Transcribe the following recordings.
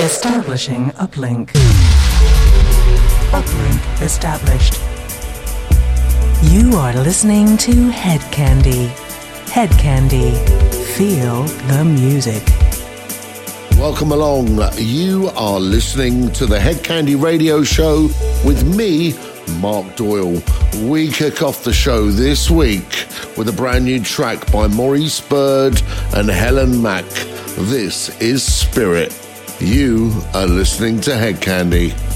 Establishing uplink. Uplink established. You are listening to Head Candy. Hedkandi. Feel the music. Welcome along. You are listening to the Hedkandi Radio Show with me, Mark Doyle. We kick off the show this week with a brand new track by Maurice Bird and Helen Mac. This is Spirit. You are listening to Hedkandi.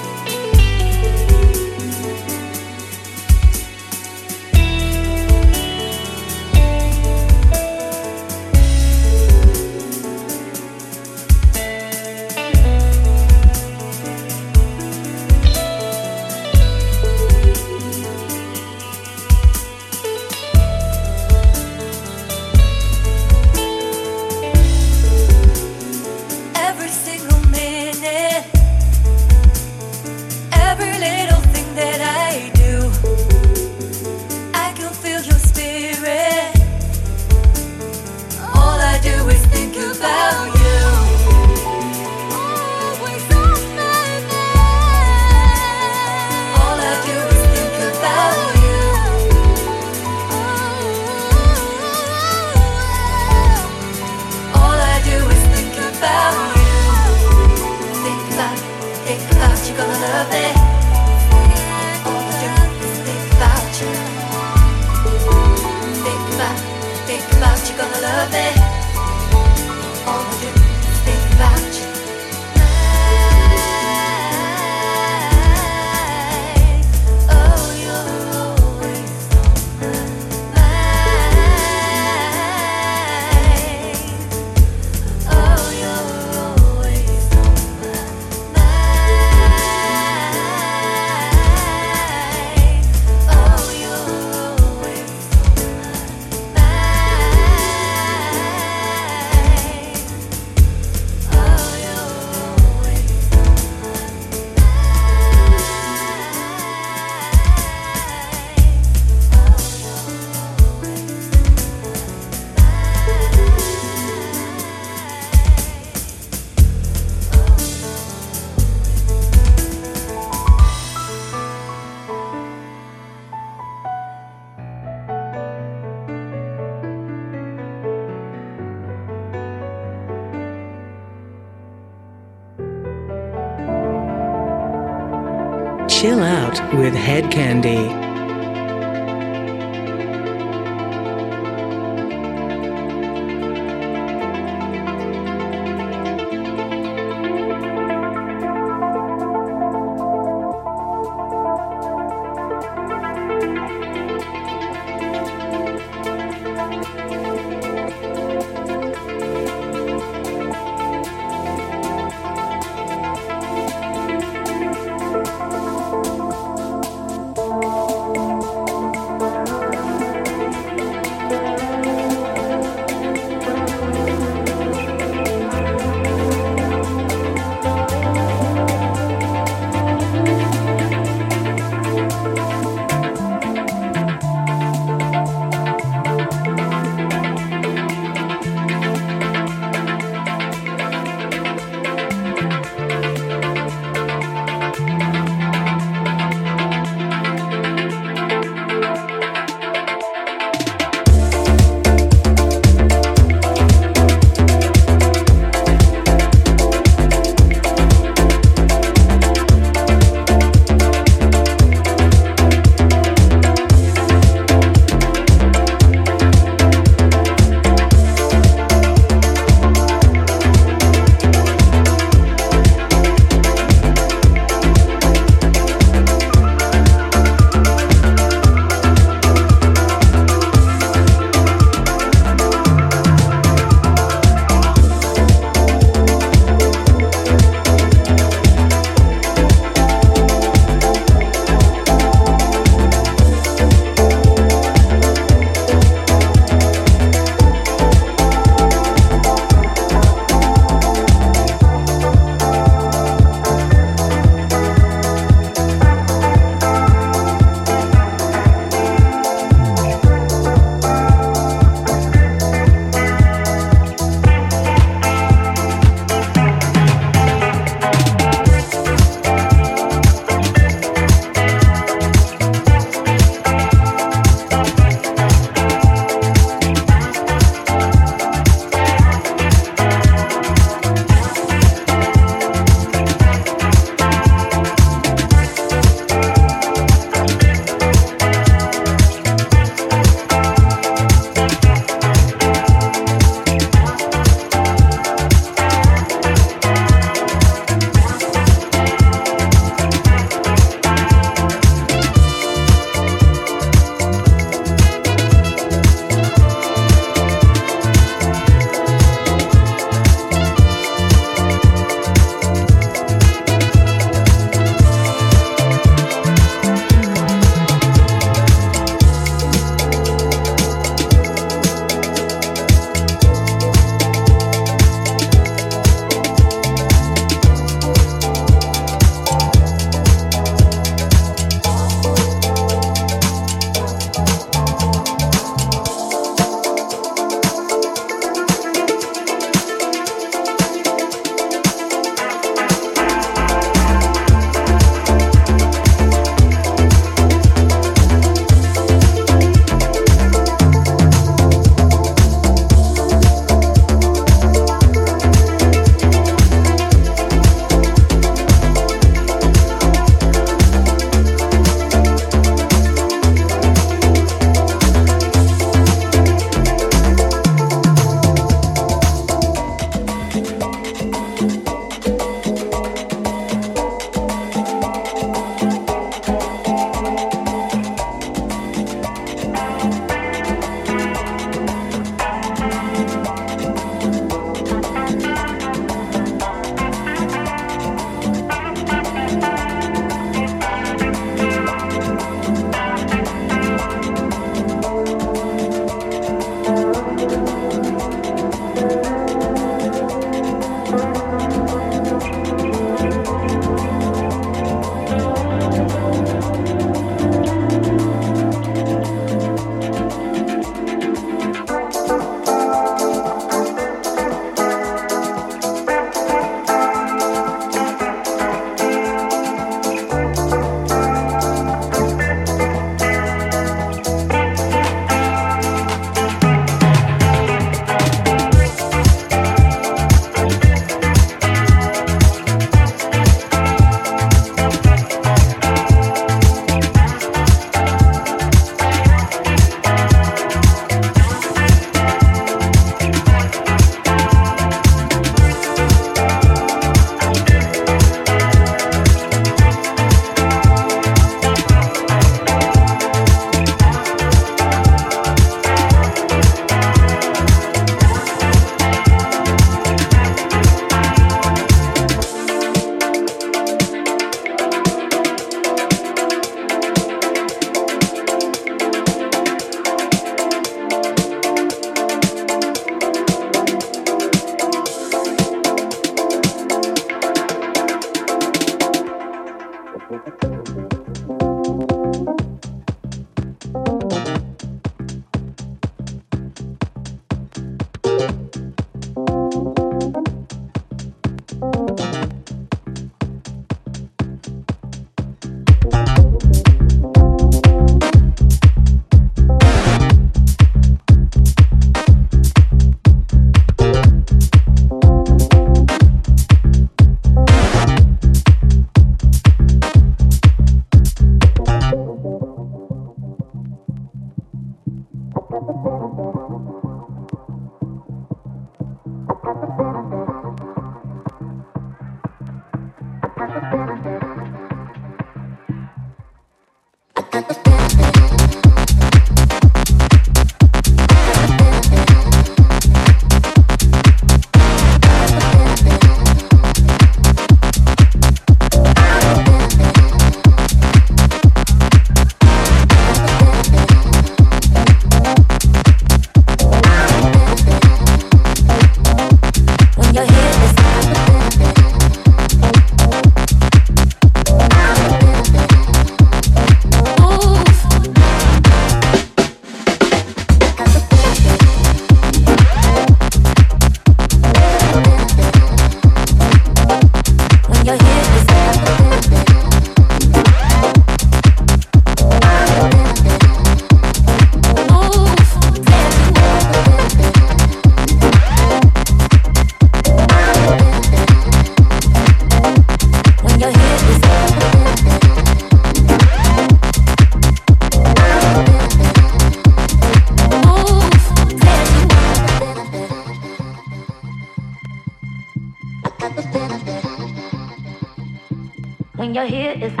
your you're here is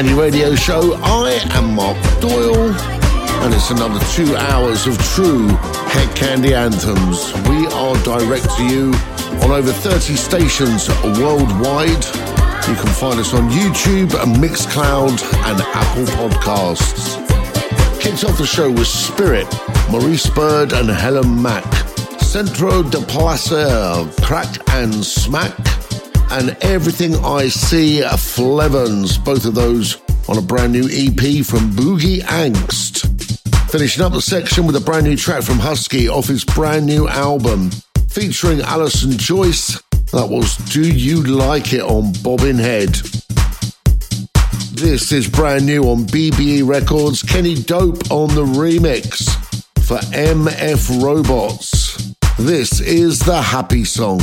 Hedkandi Radio Show. I am Mark Doyle, and it's another two hours of true head candy anthems. We are direct to you on over 30 stations worldwide. You can find us on YouTube, Mixcloud, and Apple Podcasts. Kicked off the show with Spirit, Maurice Bird, and Helen Mac. Centro de Placer, Kraak and Smaak, and Everything I See, Flevans. Both of those on a brand new EP from Boogie Angst. Finishing up the section with a brand new track from Husky off his brand new album, featuring Alyson Joyce. That was Do You Like It on Bobbin Head. This is brand new on BBE Records. Kenny Dope on the remix for MF Robots. This is the happy song.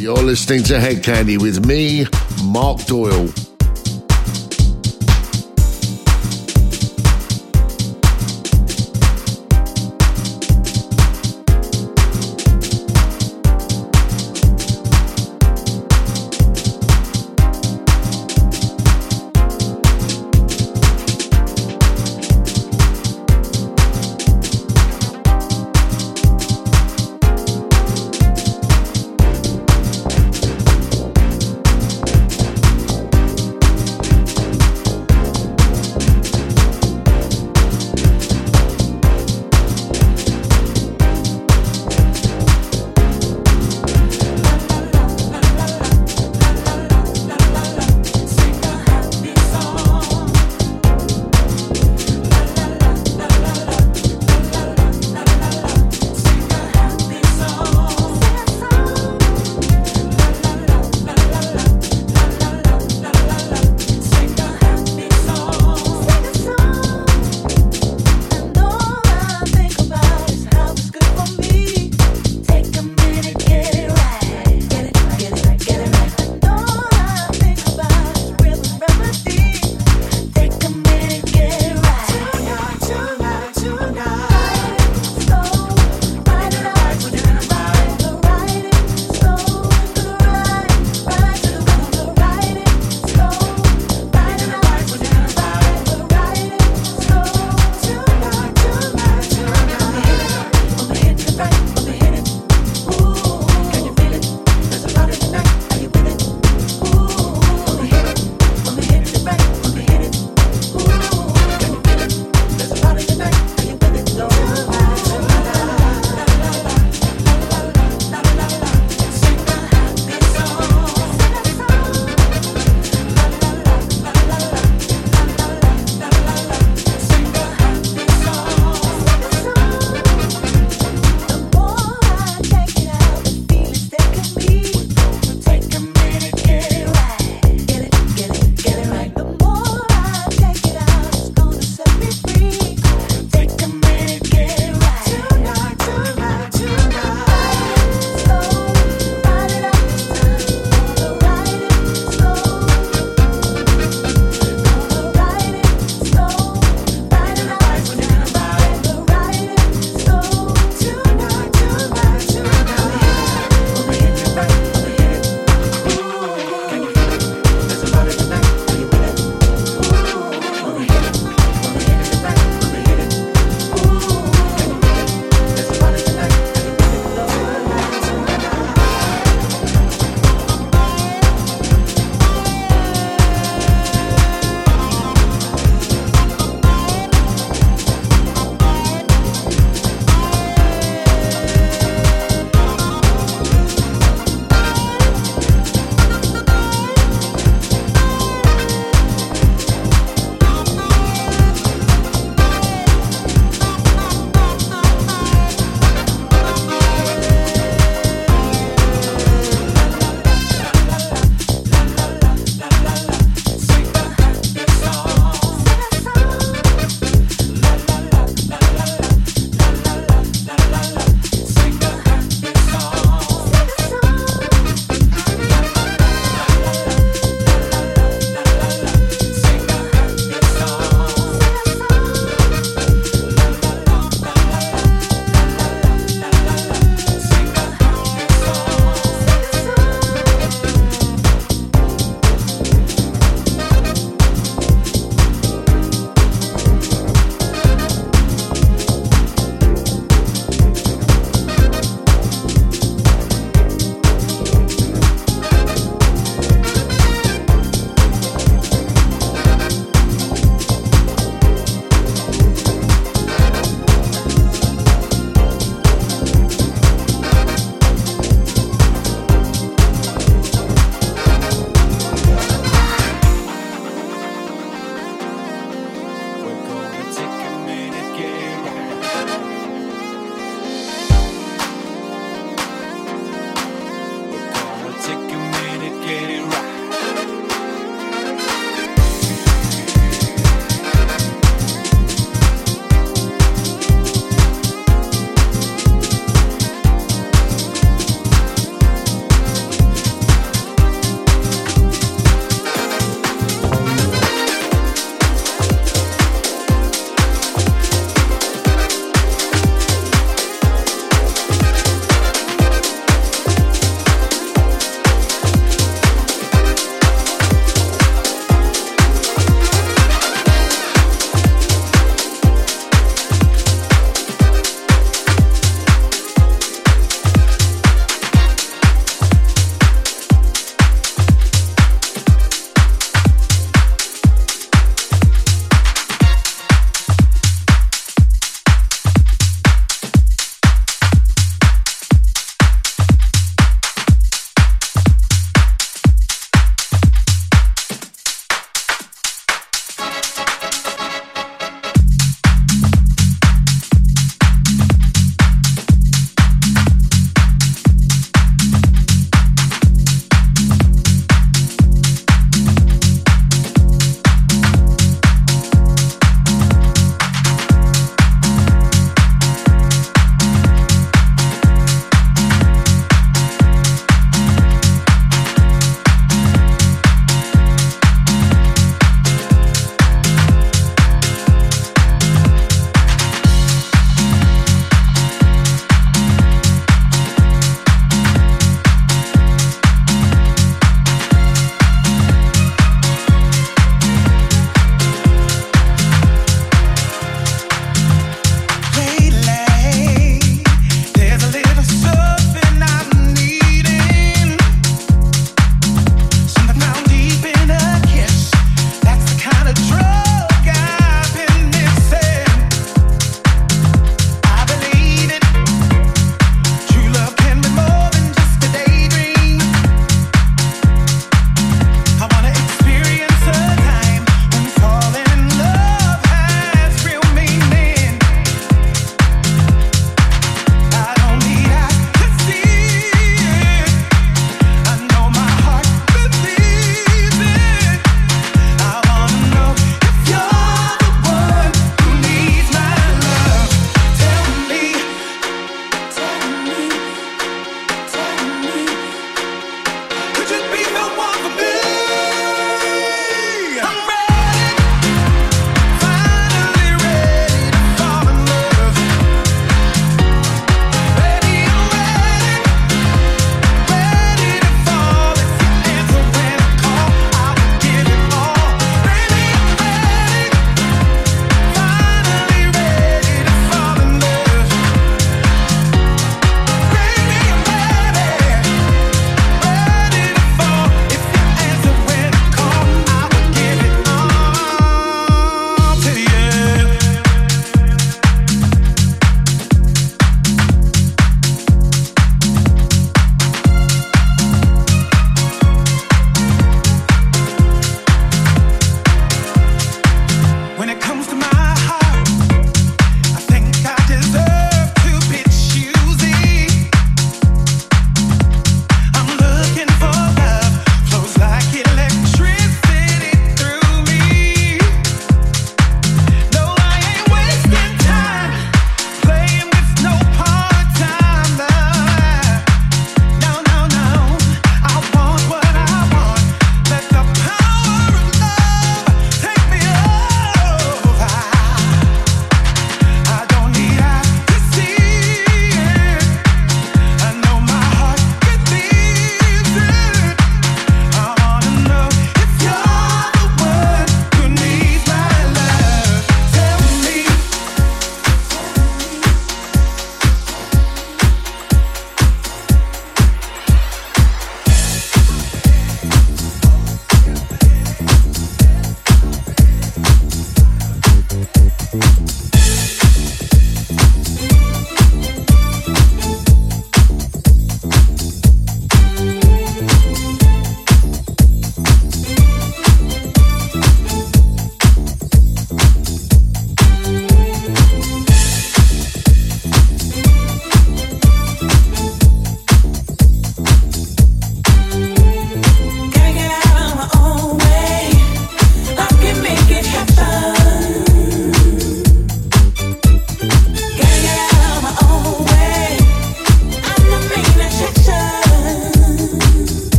You're listening to Hedkandi with me, Mark Doyle.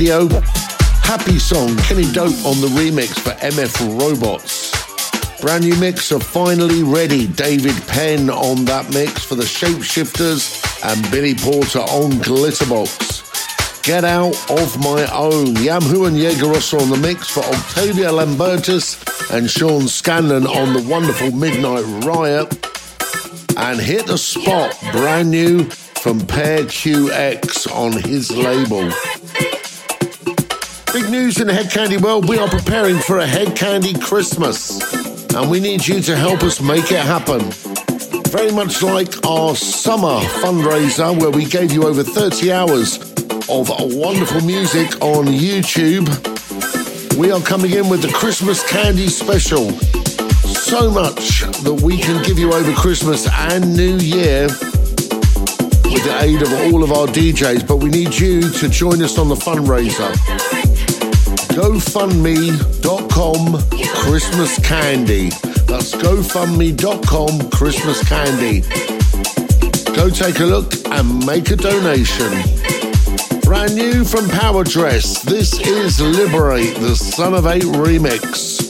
Radio. Happy song, Kenny Dope on the remix for MF Robots. Brand new mix of Finally Ready, David Penn on that mix for the Shapeshifters and Billy Porter on Glitterbox. Get Out of My Own, Yam Who and Jaegerossa on the mix for Octavia Lambertis and Sean Scanlan on the wonderful Midnight Riot. And Hit the Spot, brand new from Per QX on his label. Big news in the Hedkandi world. We are preparing for a Hedkandi Christmas, and we need you to help us make it happen. Very much like our summer fundraiser, where we gave you over 30 hours of wonderful music on YouTube. We are coming in with the Christmas Candy Special. So much that we can give you over Christmas and New Year with the aid of all of our DJs, but we need you to join us on the fundraiser gofundme.com Christmas Candy. That's gofundme.com Christmas Candy. Go take a look and make a donation. Brand new from PowerDress, this is Liberate, the Son of Eight remix.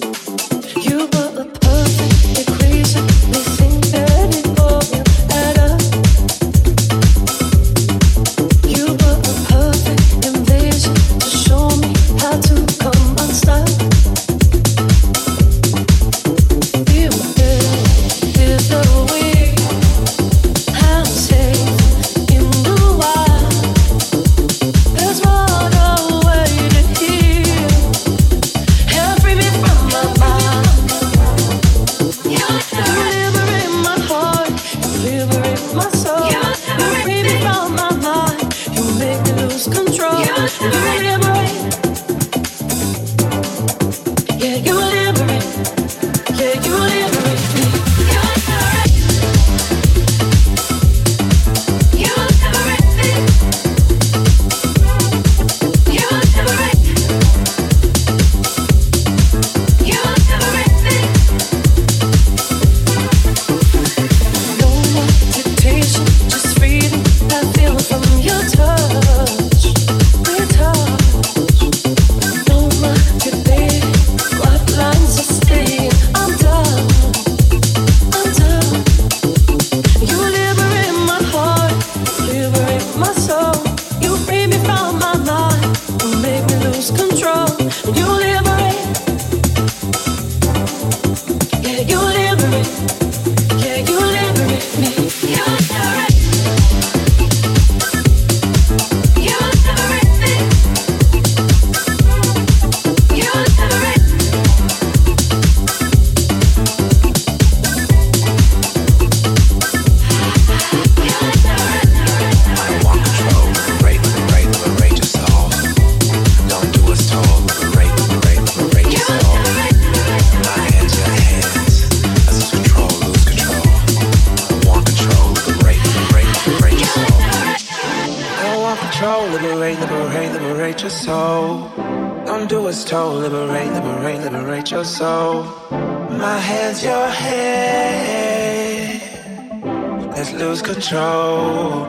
control.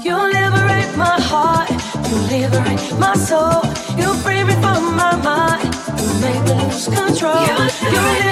You liberate my heart, you liberate my soul. You free me from my mind, you make me lose control. You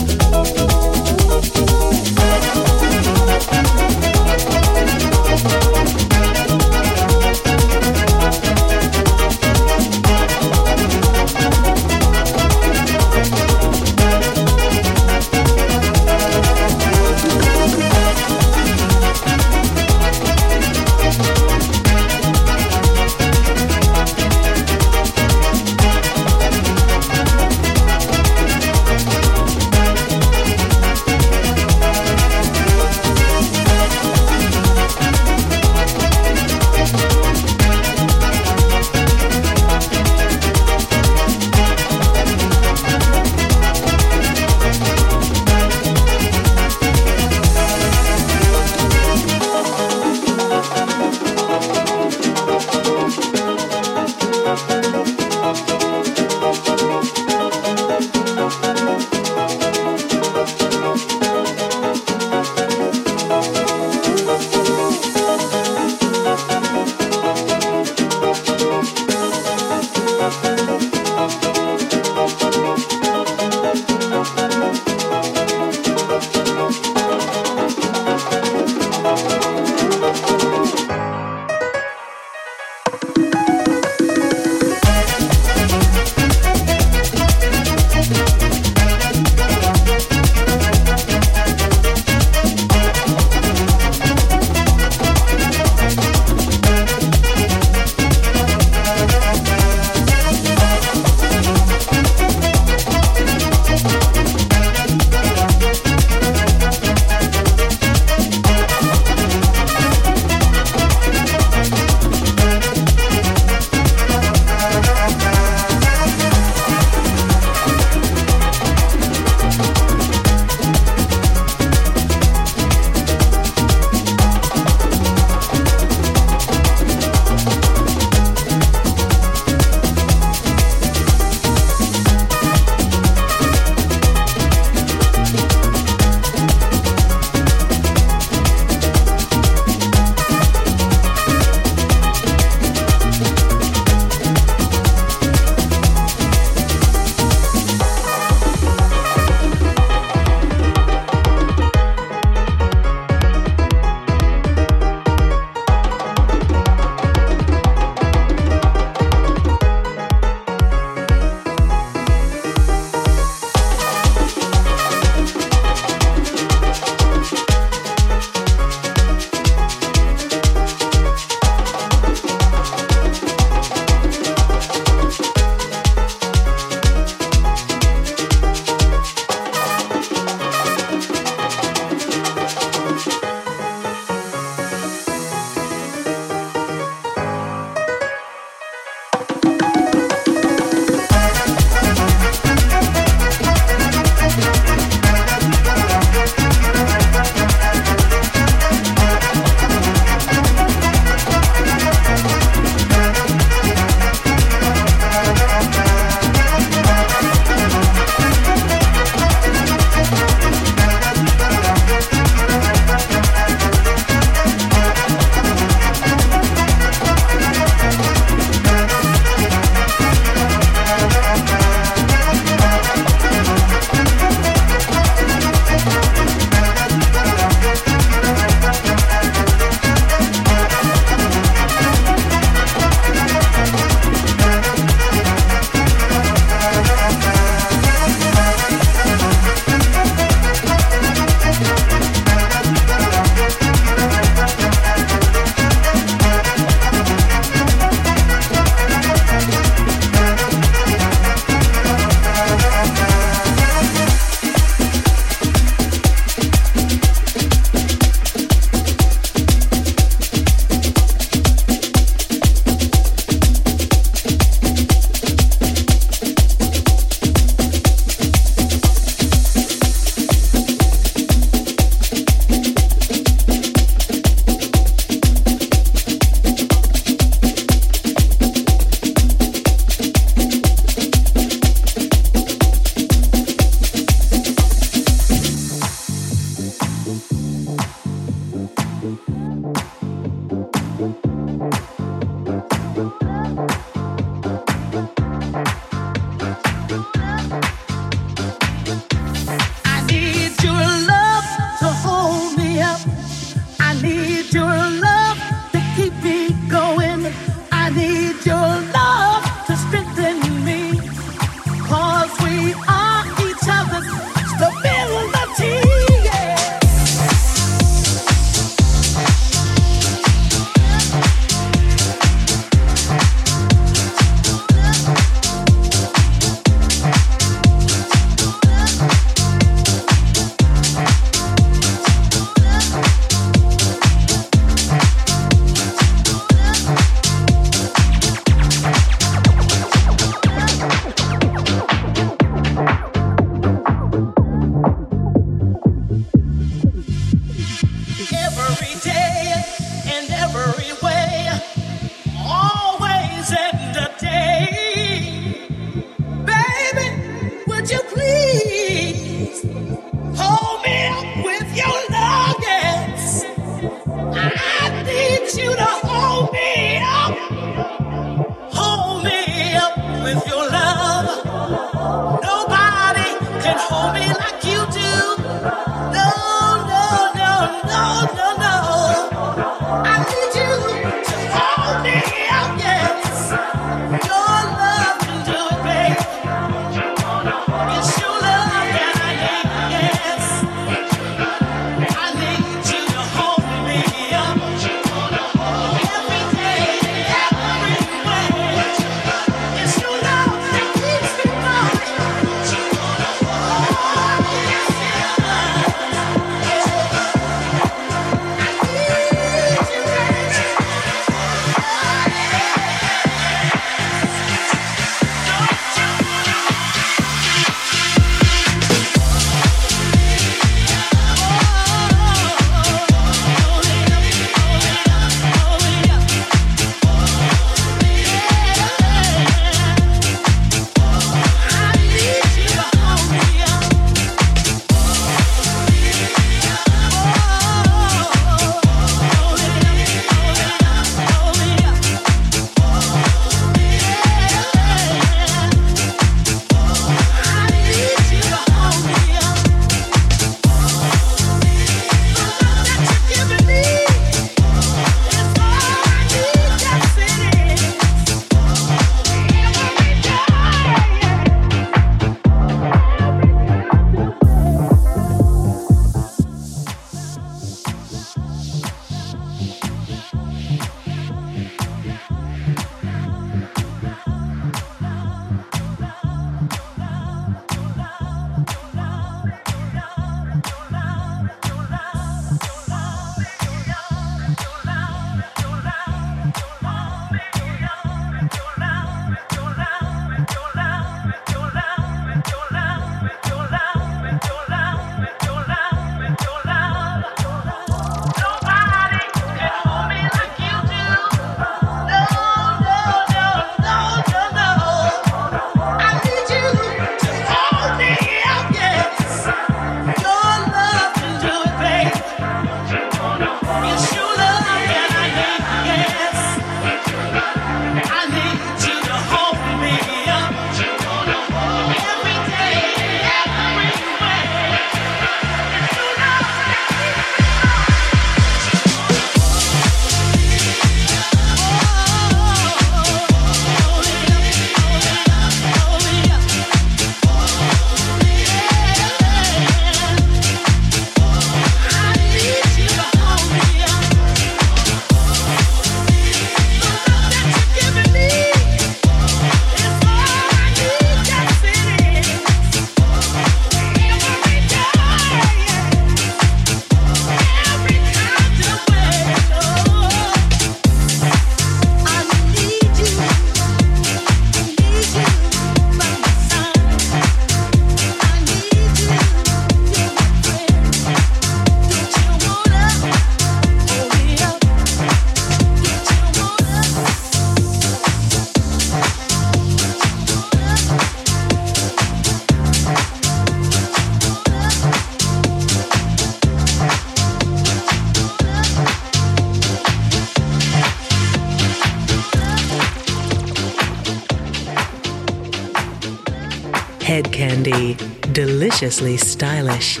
deliciously stylish.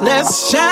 Let's shout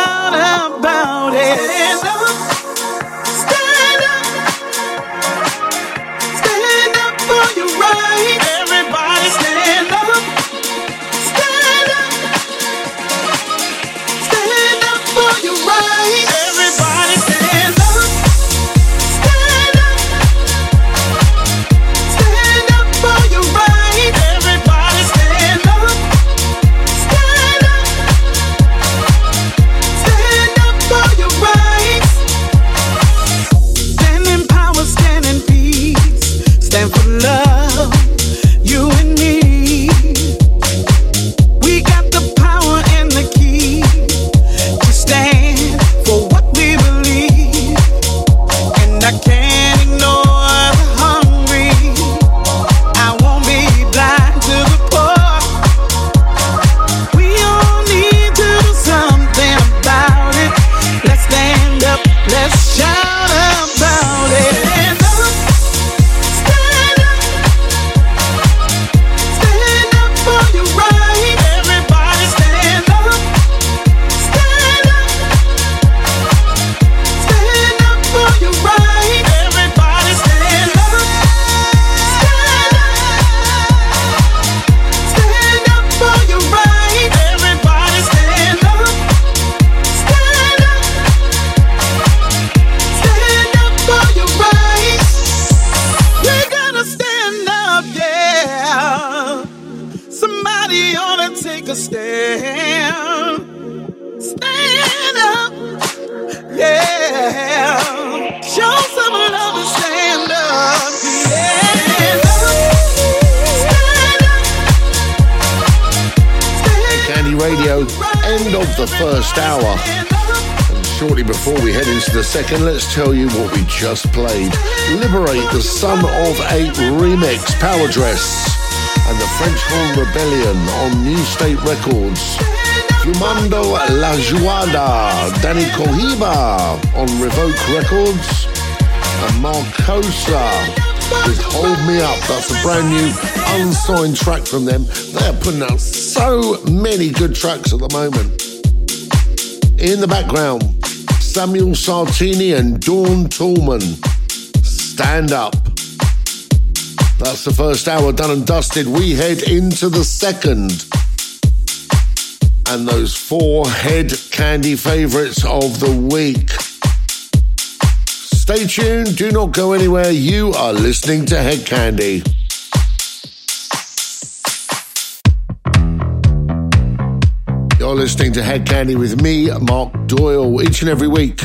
Son of Eight remix, PowerDress, and the French Horn Rebellion on New State Records. Fumando La Jugada, Dany Cohiba on Revoke Records, and Markosa with Hold Me Up. That's a brand new unsigned track from them. They are putting out so many good tracks at the moment. In the background, Samuel Sartini and Dawn Tallman. Stand up. That's the first hour done and dusted. We head into the second. And those four head candy favorites of the week. Stay tuned, do not go anywhere. You are listening to Hedkandi. You're listening to Hedkandi with me, Mark Doyle, each and every week.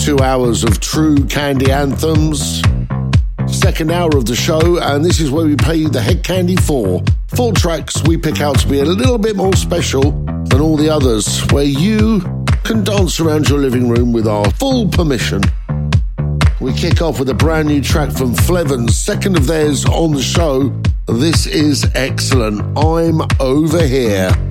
Two hours of true candy anthems. Second hour of the show, and this is where we play the Hedkandi for. Four tracks we pick out to be a little bit more special than all the others, where you can dance around your living room with our full permission. We kick off with a brand new track from Flevans, second of theirs on the show, This is excellent. I'm over here.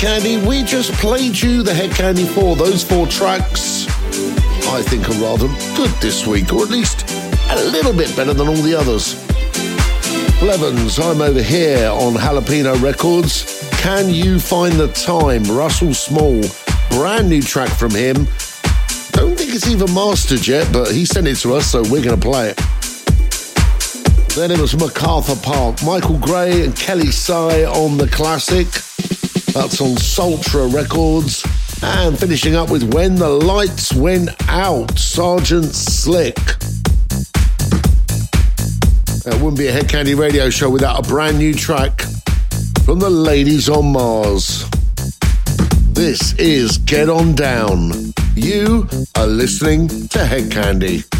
Hedkandi. We just played you the Hedkandi 4. Those four tracks, I think, are rather good this week, or at least a little bit better than all the others. Flevans, I'm over here on Jalapeno Records. Can you find the time? Russell Small, brand new track from him. Don't think it's even mastered yet, but he sent it to us, so we're going to play it. Then it was MacArthur Park, Michael Gray and Kelli Sae on the classic. That's on Sultra Records. And finishing up with When the Lights Went Out, Sergeant Slick. It wouldn't be a Hedkandi radio show without a brand new track from the Ladies on Mars. This is Get On Down. You are listening to Head Feel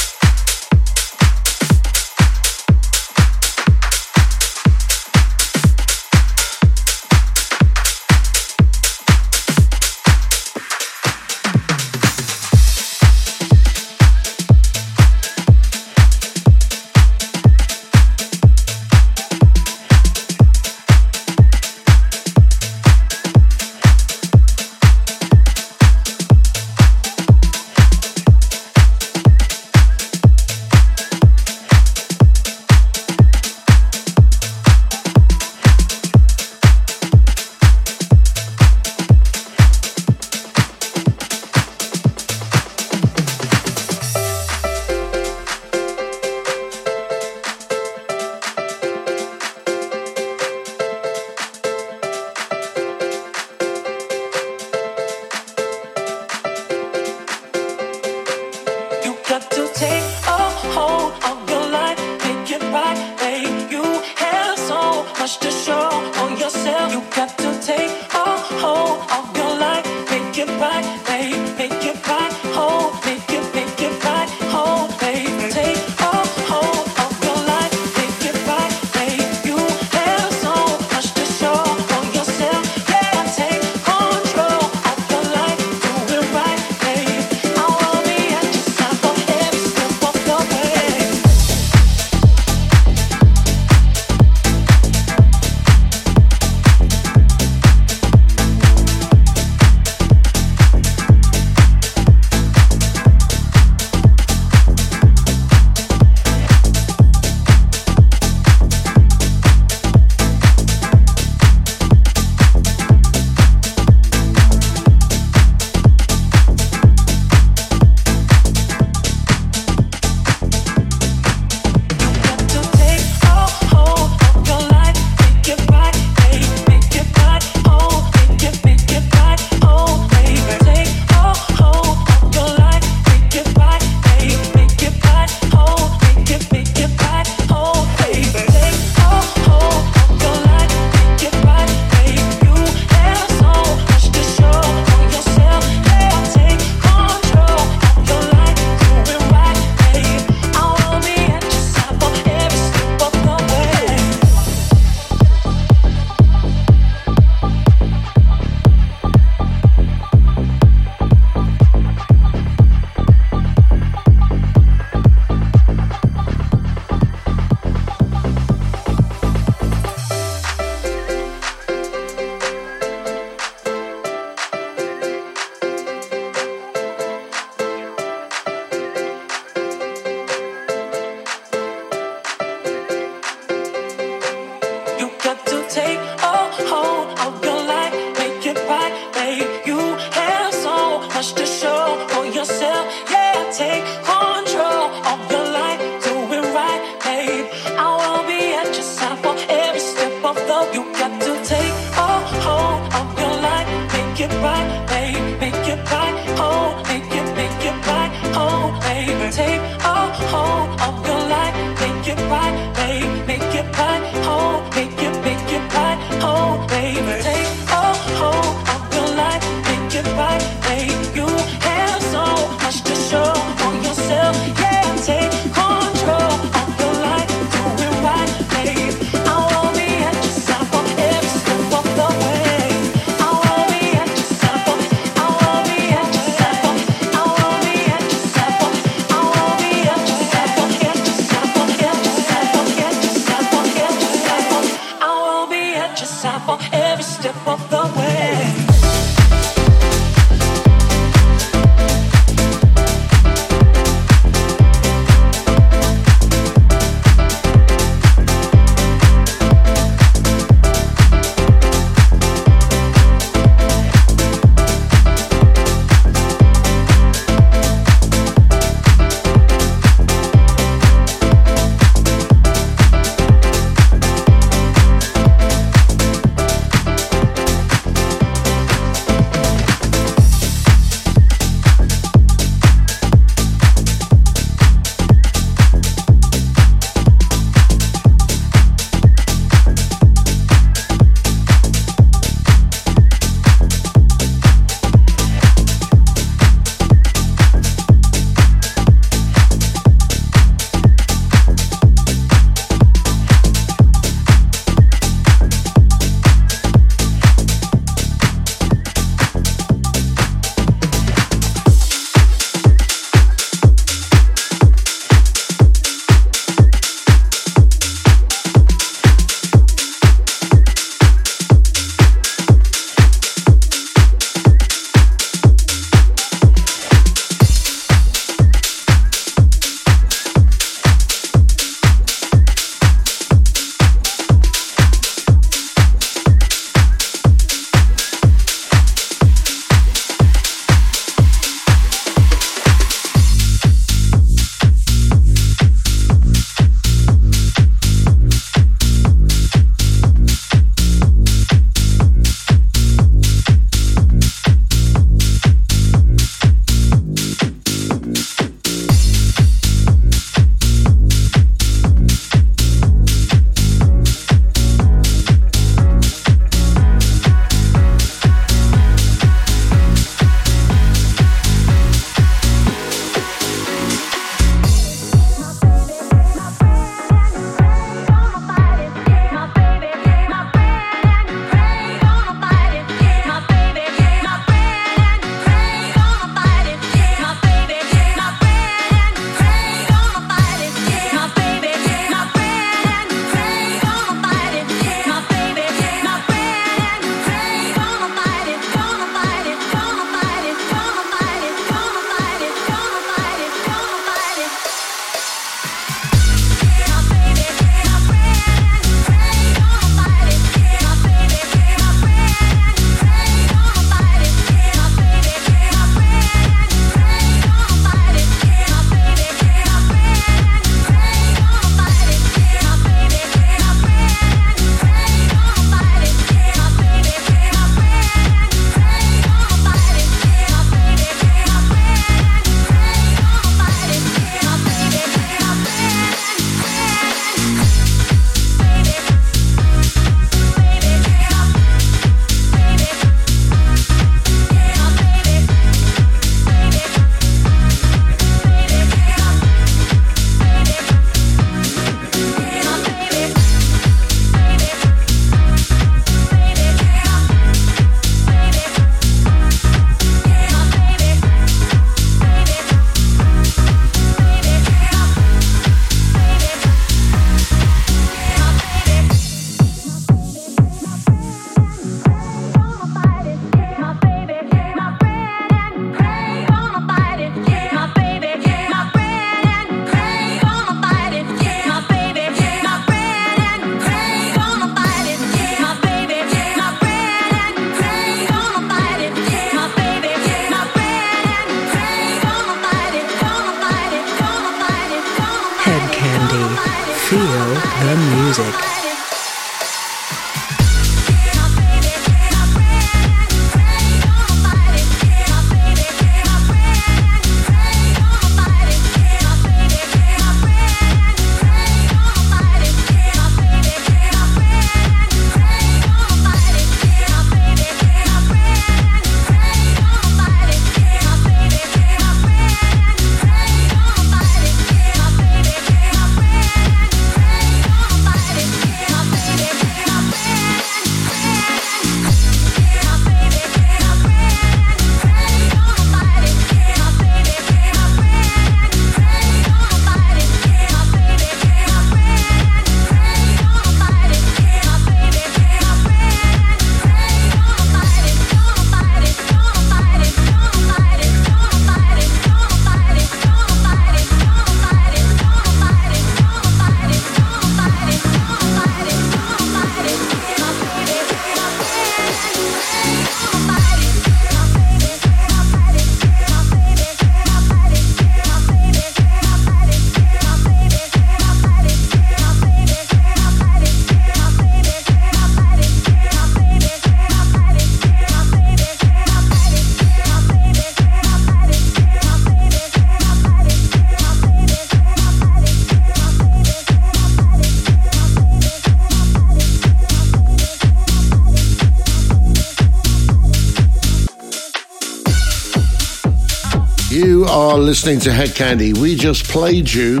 listening to Hedkandi. We just played you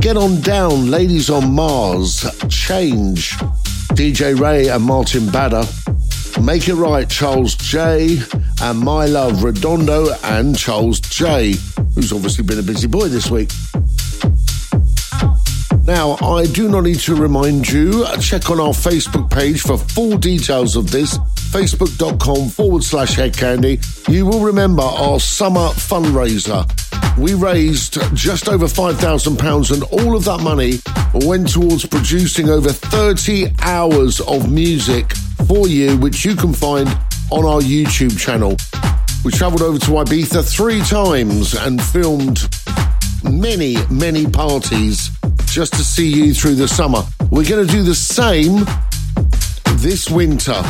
Get On Down, Ladies on Mars, Change, DJ Rae and Martin Badder, Make It Right, Charles J, and My Love, Redondo and Charles J, who's obviously been a busy boy this week. Now, I do not need to remind you, check on our Facebook page for full details of this facebook.com forward slash hedkandi. You will remember our summer fundraiser. We raised just over £5,000 and all of that money went towards producing over 30 hours of music for you, which you can find on our YouTube channel. We travelled over to Ibiza three times and filmed many, many parties just to see you through the summer. We're going to do the same this winter.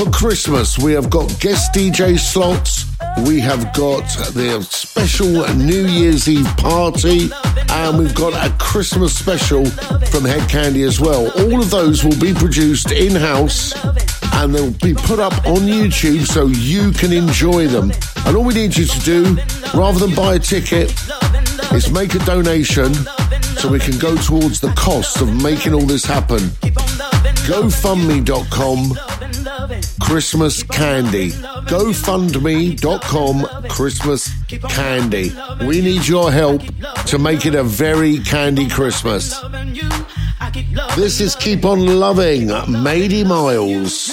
For Christmas, we have got guest DJ slots. We have got the special New Year's Eve party, and we've got a Christmas special from Hedkandi as well. All of those will be produced in house and they'll be put up on YouTube so you can enjoy them. And all we need you to do, rather than buy a ticket, is make a donation so we can go towards the cost of making all this happen. GoFundMe.com Christmas Candy. GoFundMe.com Christmas Candy. We need your help to make it a very candy Christmas. This is Keep On Loving, Maydie Myles.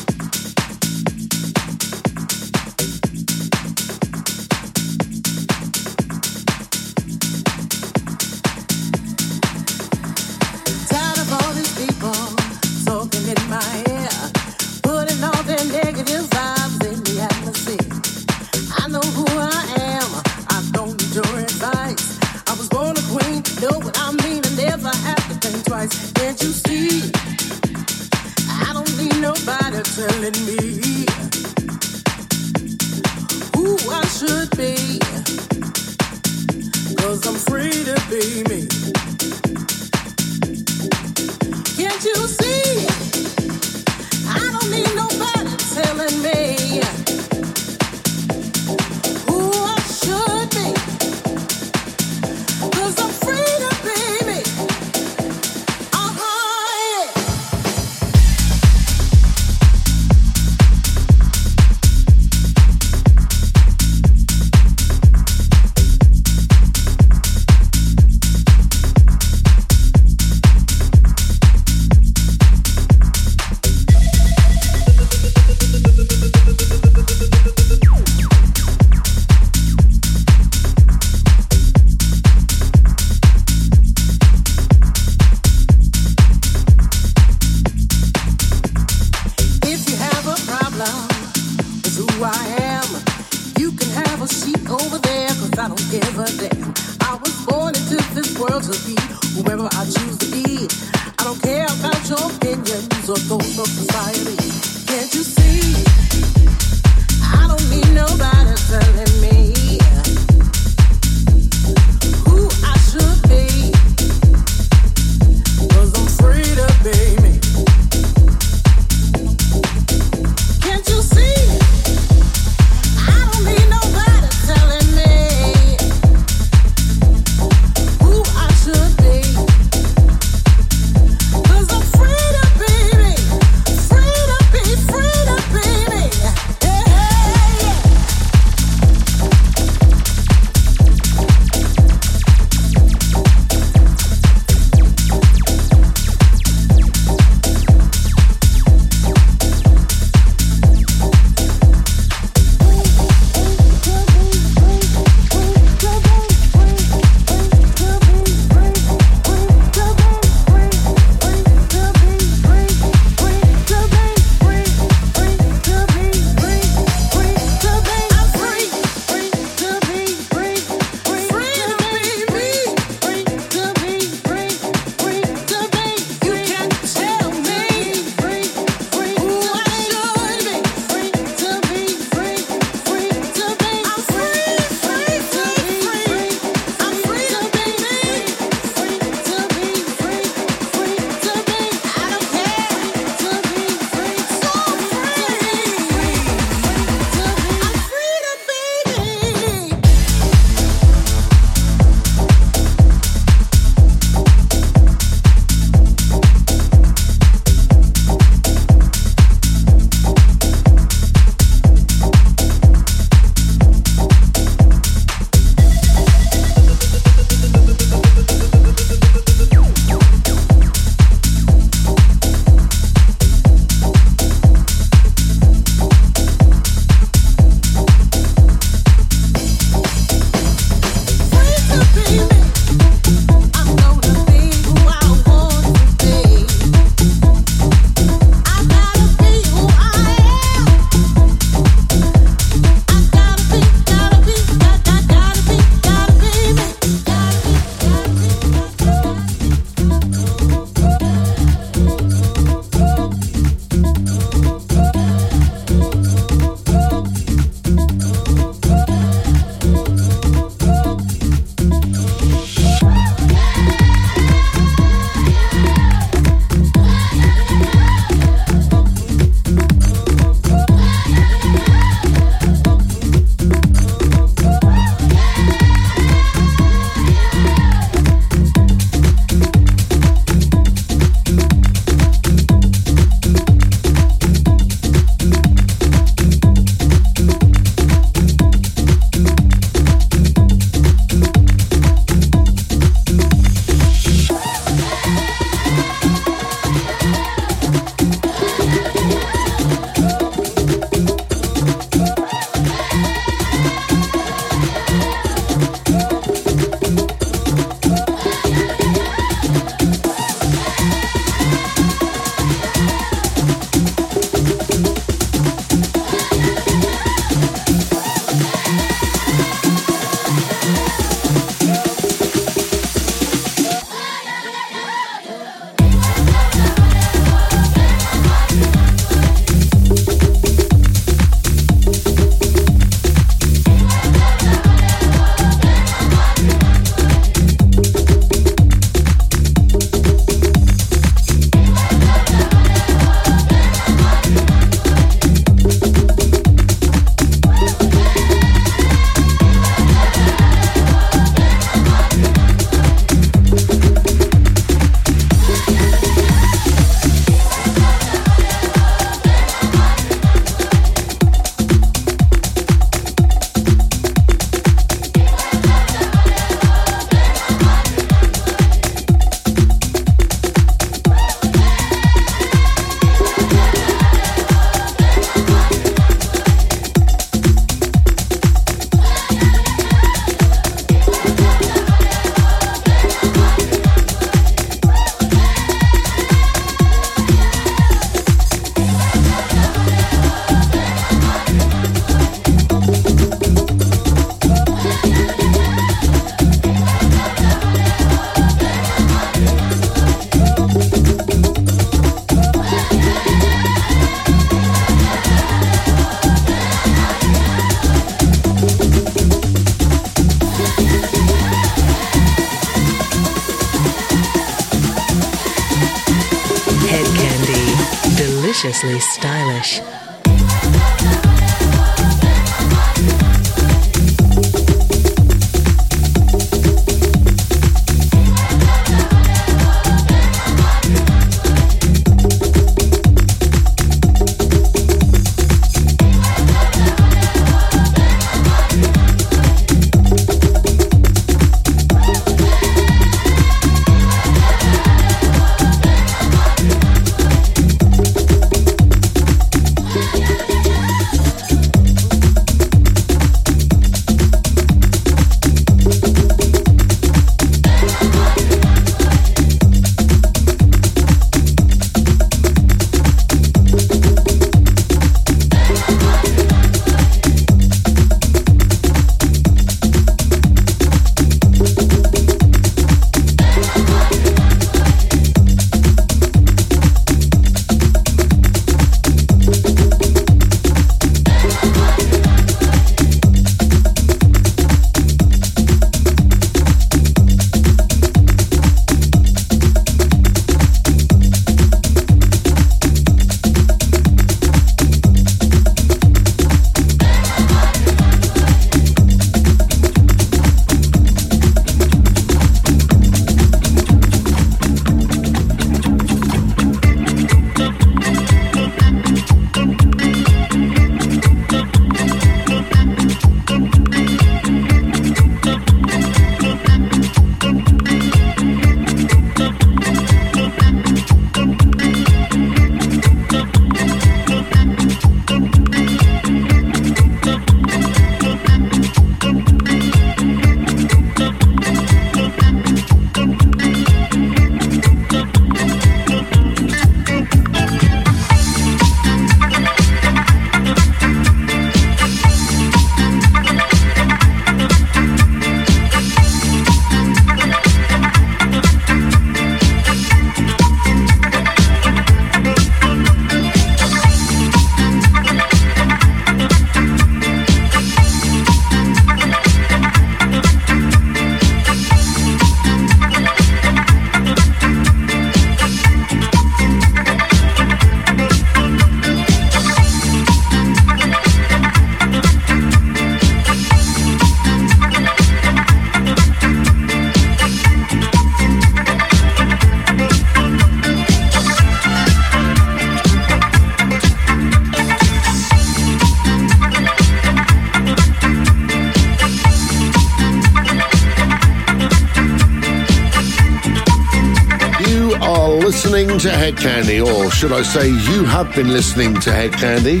Or should I say, you have been listening to Hedkandi.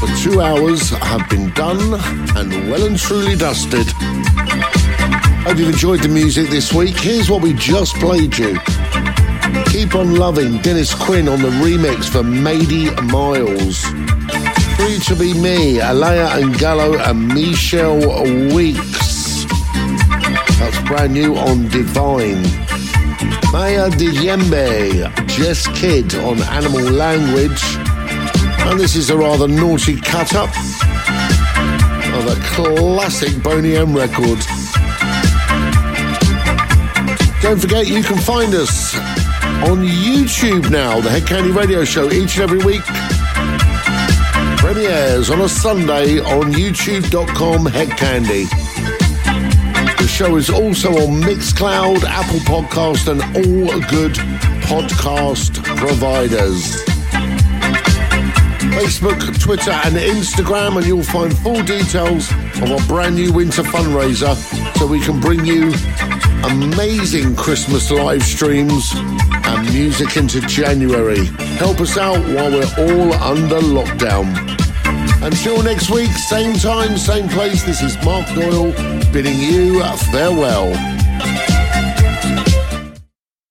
The two hours have been done and well and truly dusted. Hope you've enjoyed the music this week. Here's what we just played you. Keep on loving Dennis Quin on the remix for Maydie Myles. Free to be me, and Gallo and Michelle Weeks. That's brand new on Divine. Maya Djembe, Jess Kidd on Animal Language. And this is a rather naughty cut up of a classic Boney M record. Don't forget, you can find us on YouTube now, the Hedkandi Radio Show, each and every week. Premieres on a Sunday on youtube.com Hedkandi show is also on Mixcloud, Apple Podcast, and all good podcast providers. Facebook, Twitter, and Instagram, and you'll find full details of our brand new winter fundraiser so we can bring you amazing Christmas live streams and music into January. Help us out while we're all under lockdown. Until next week, same time, same place, this is Mark Doyle bidding you farewell.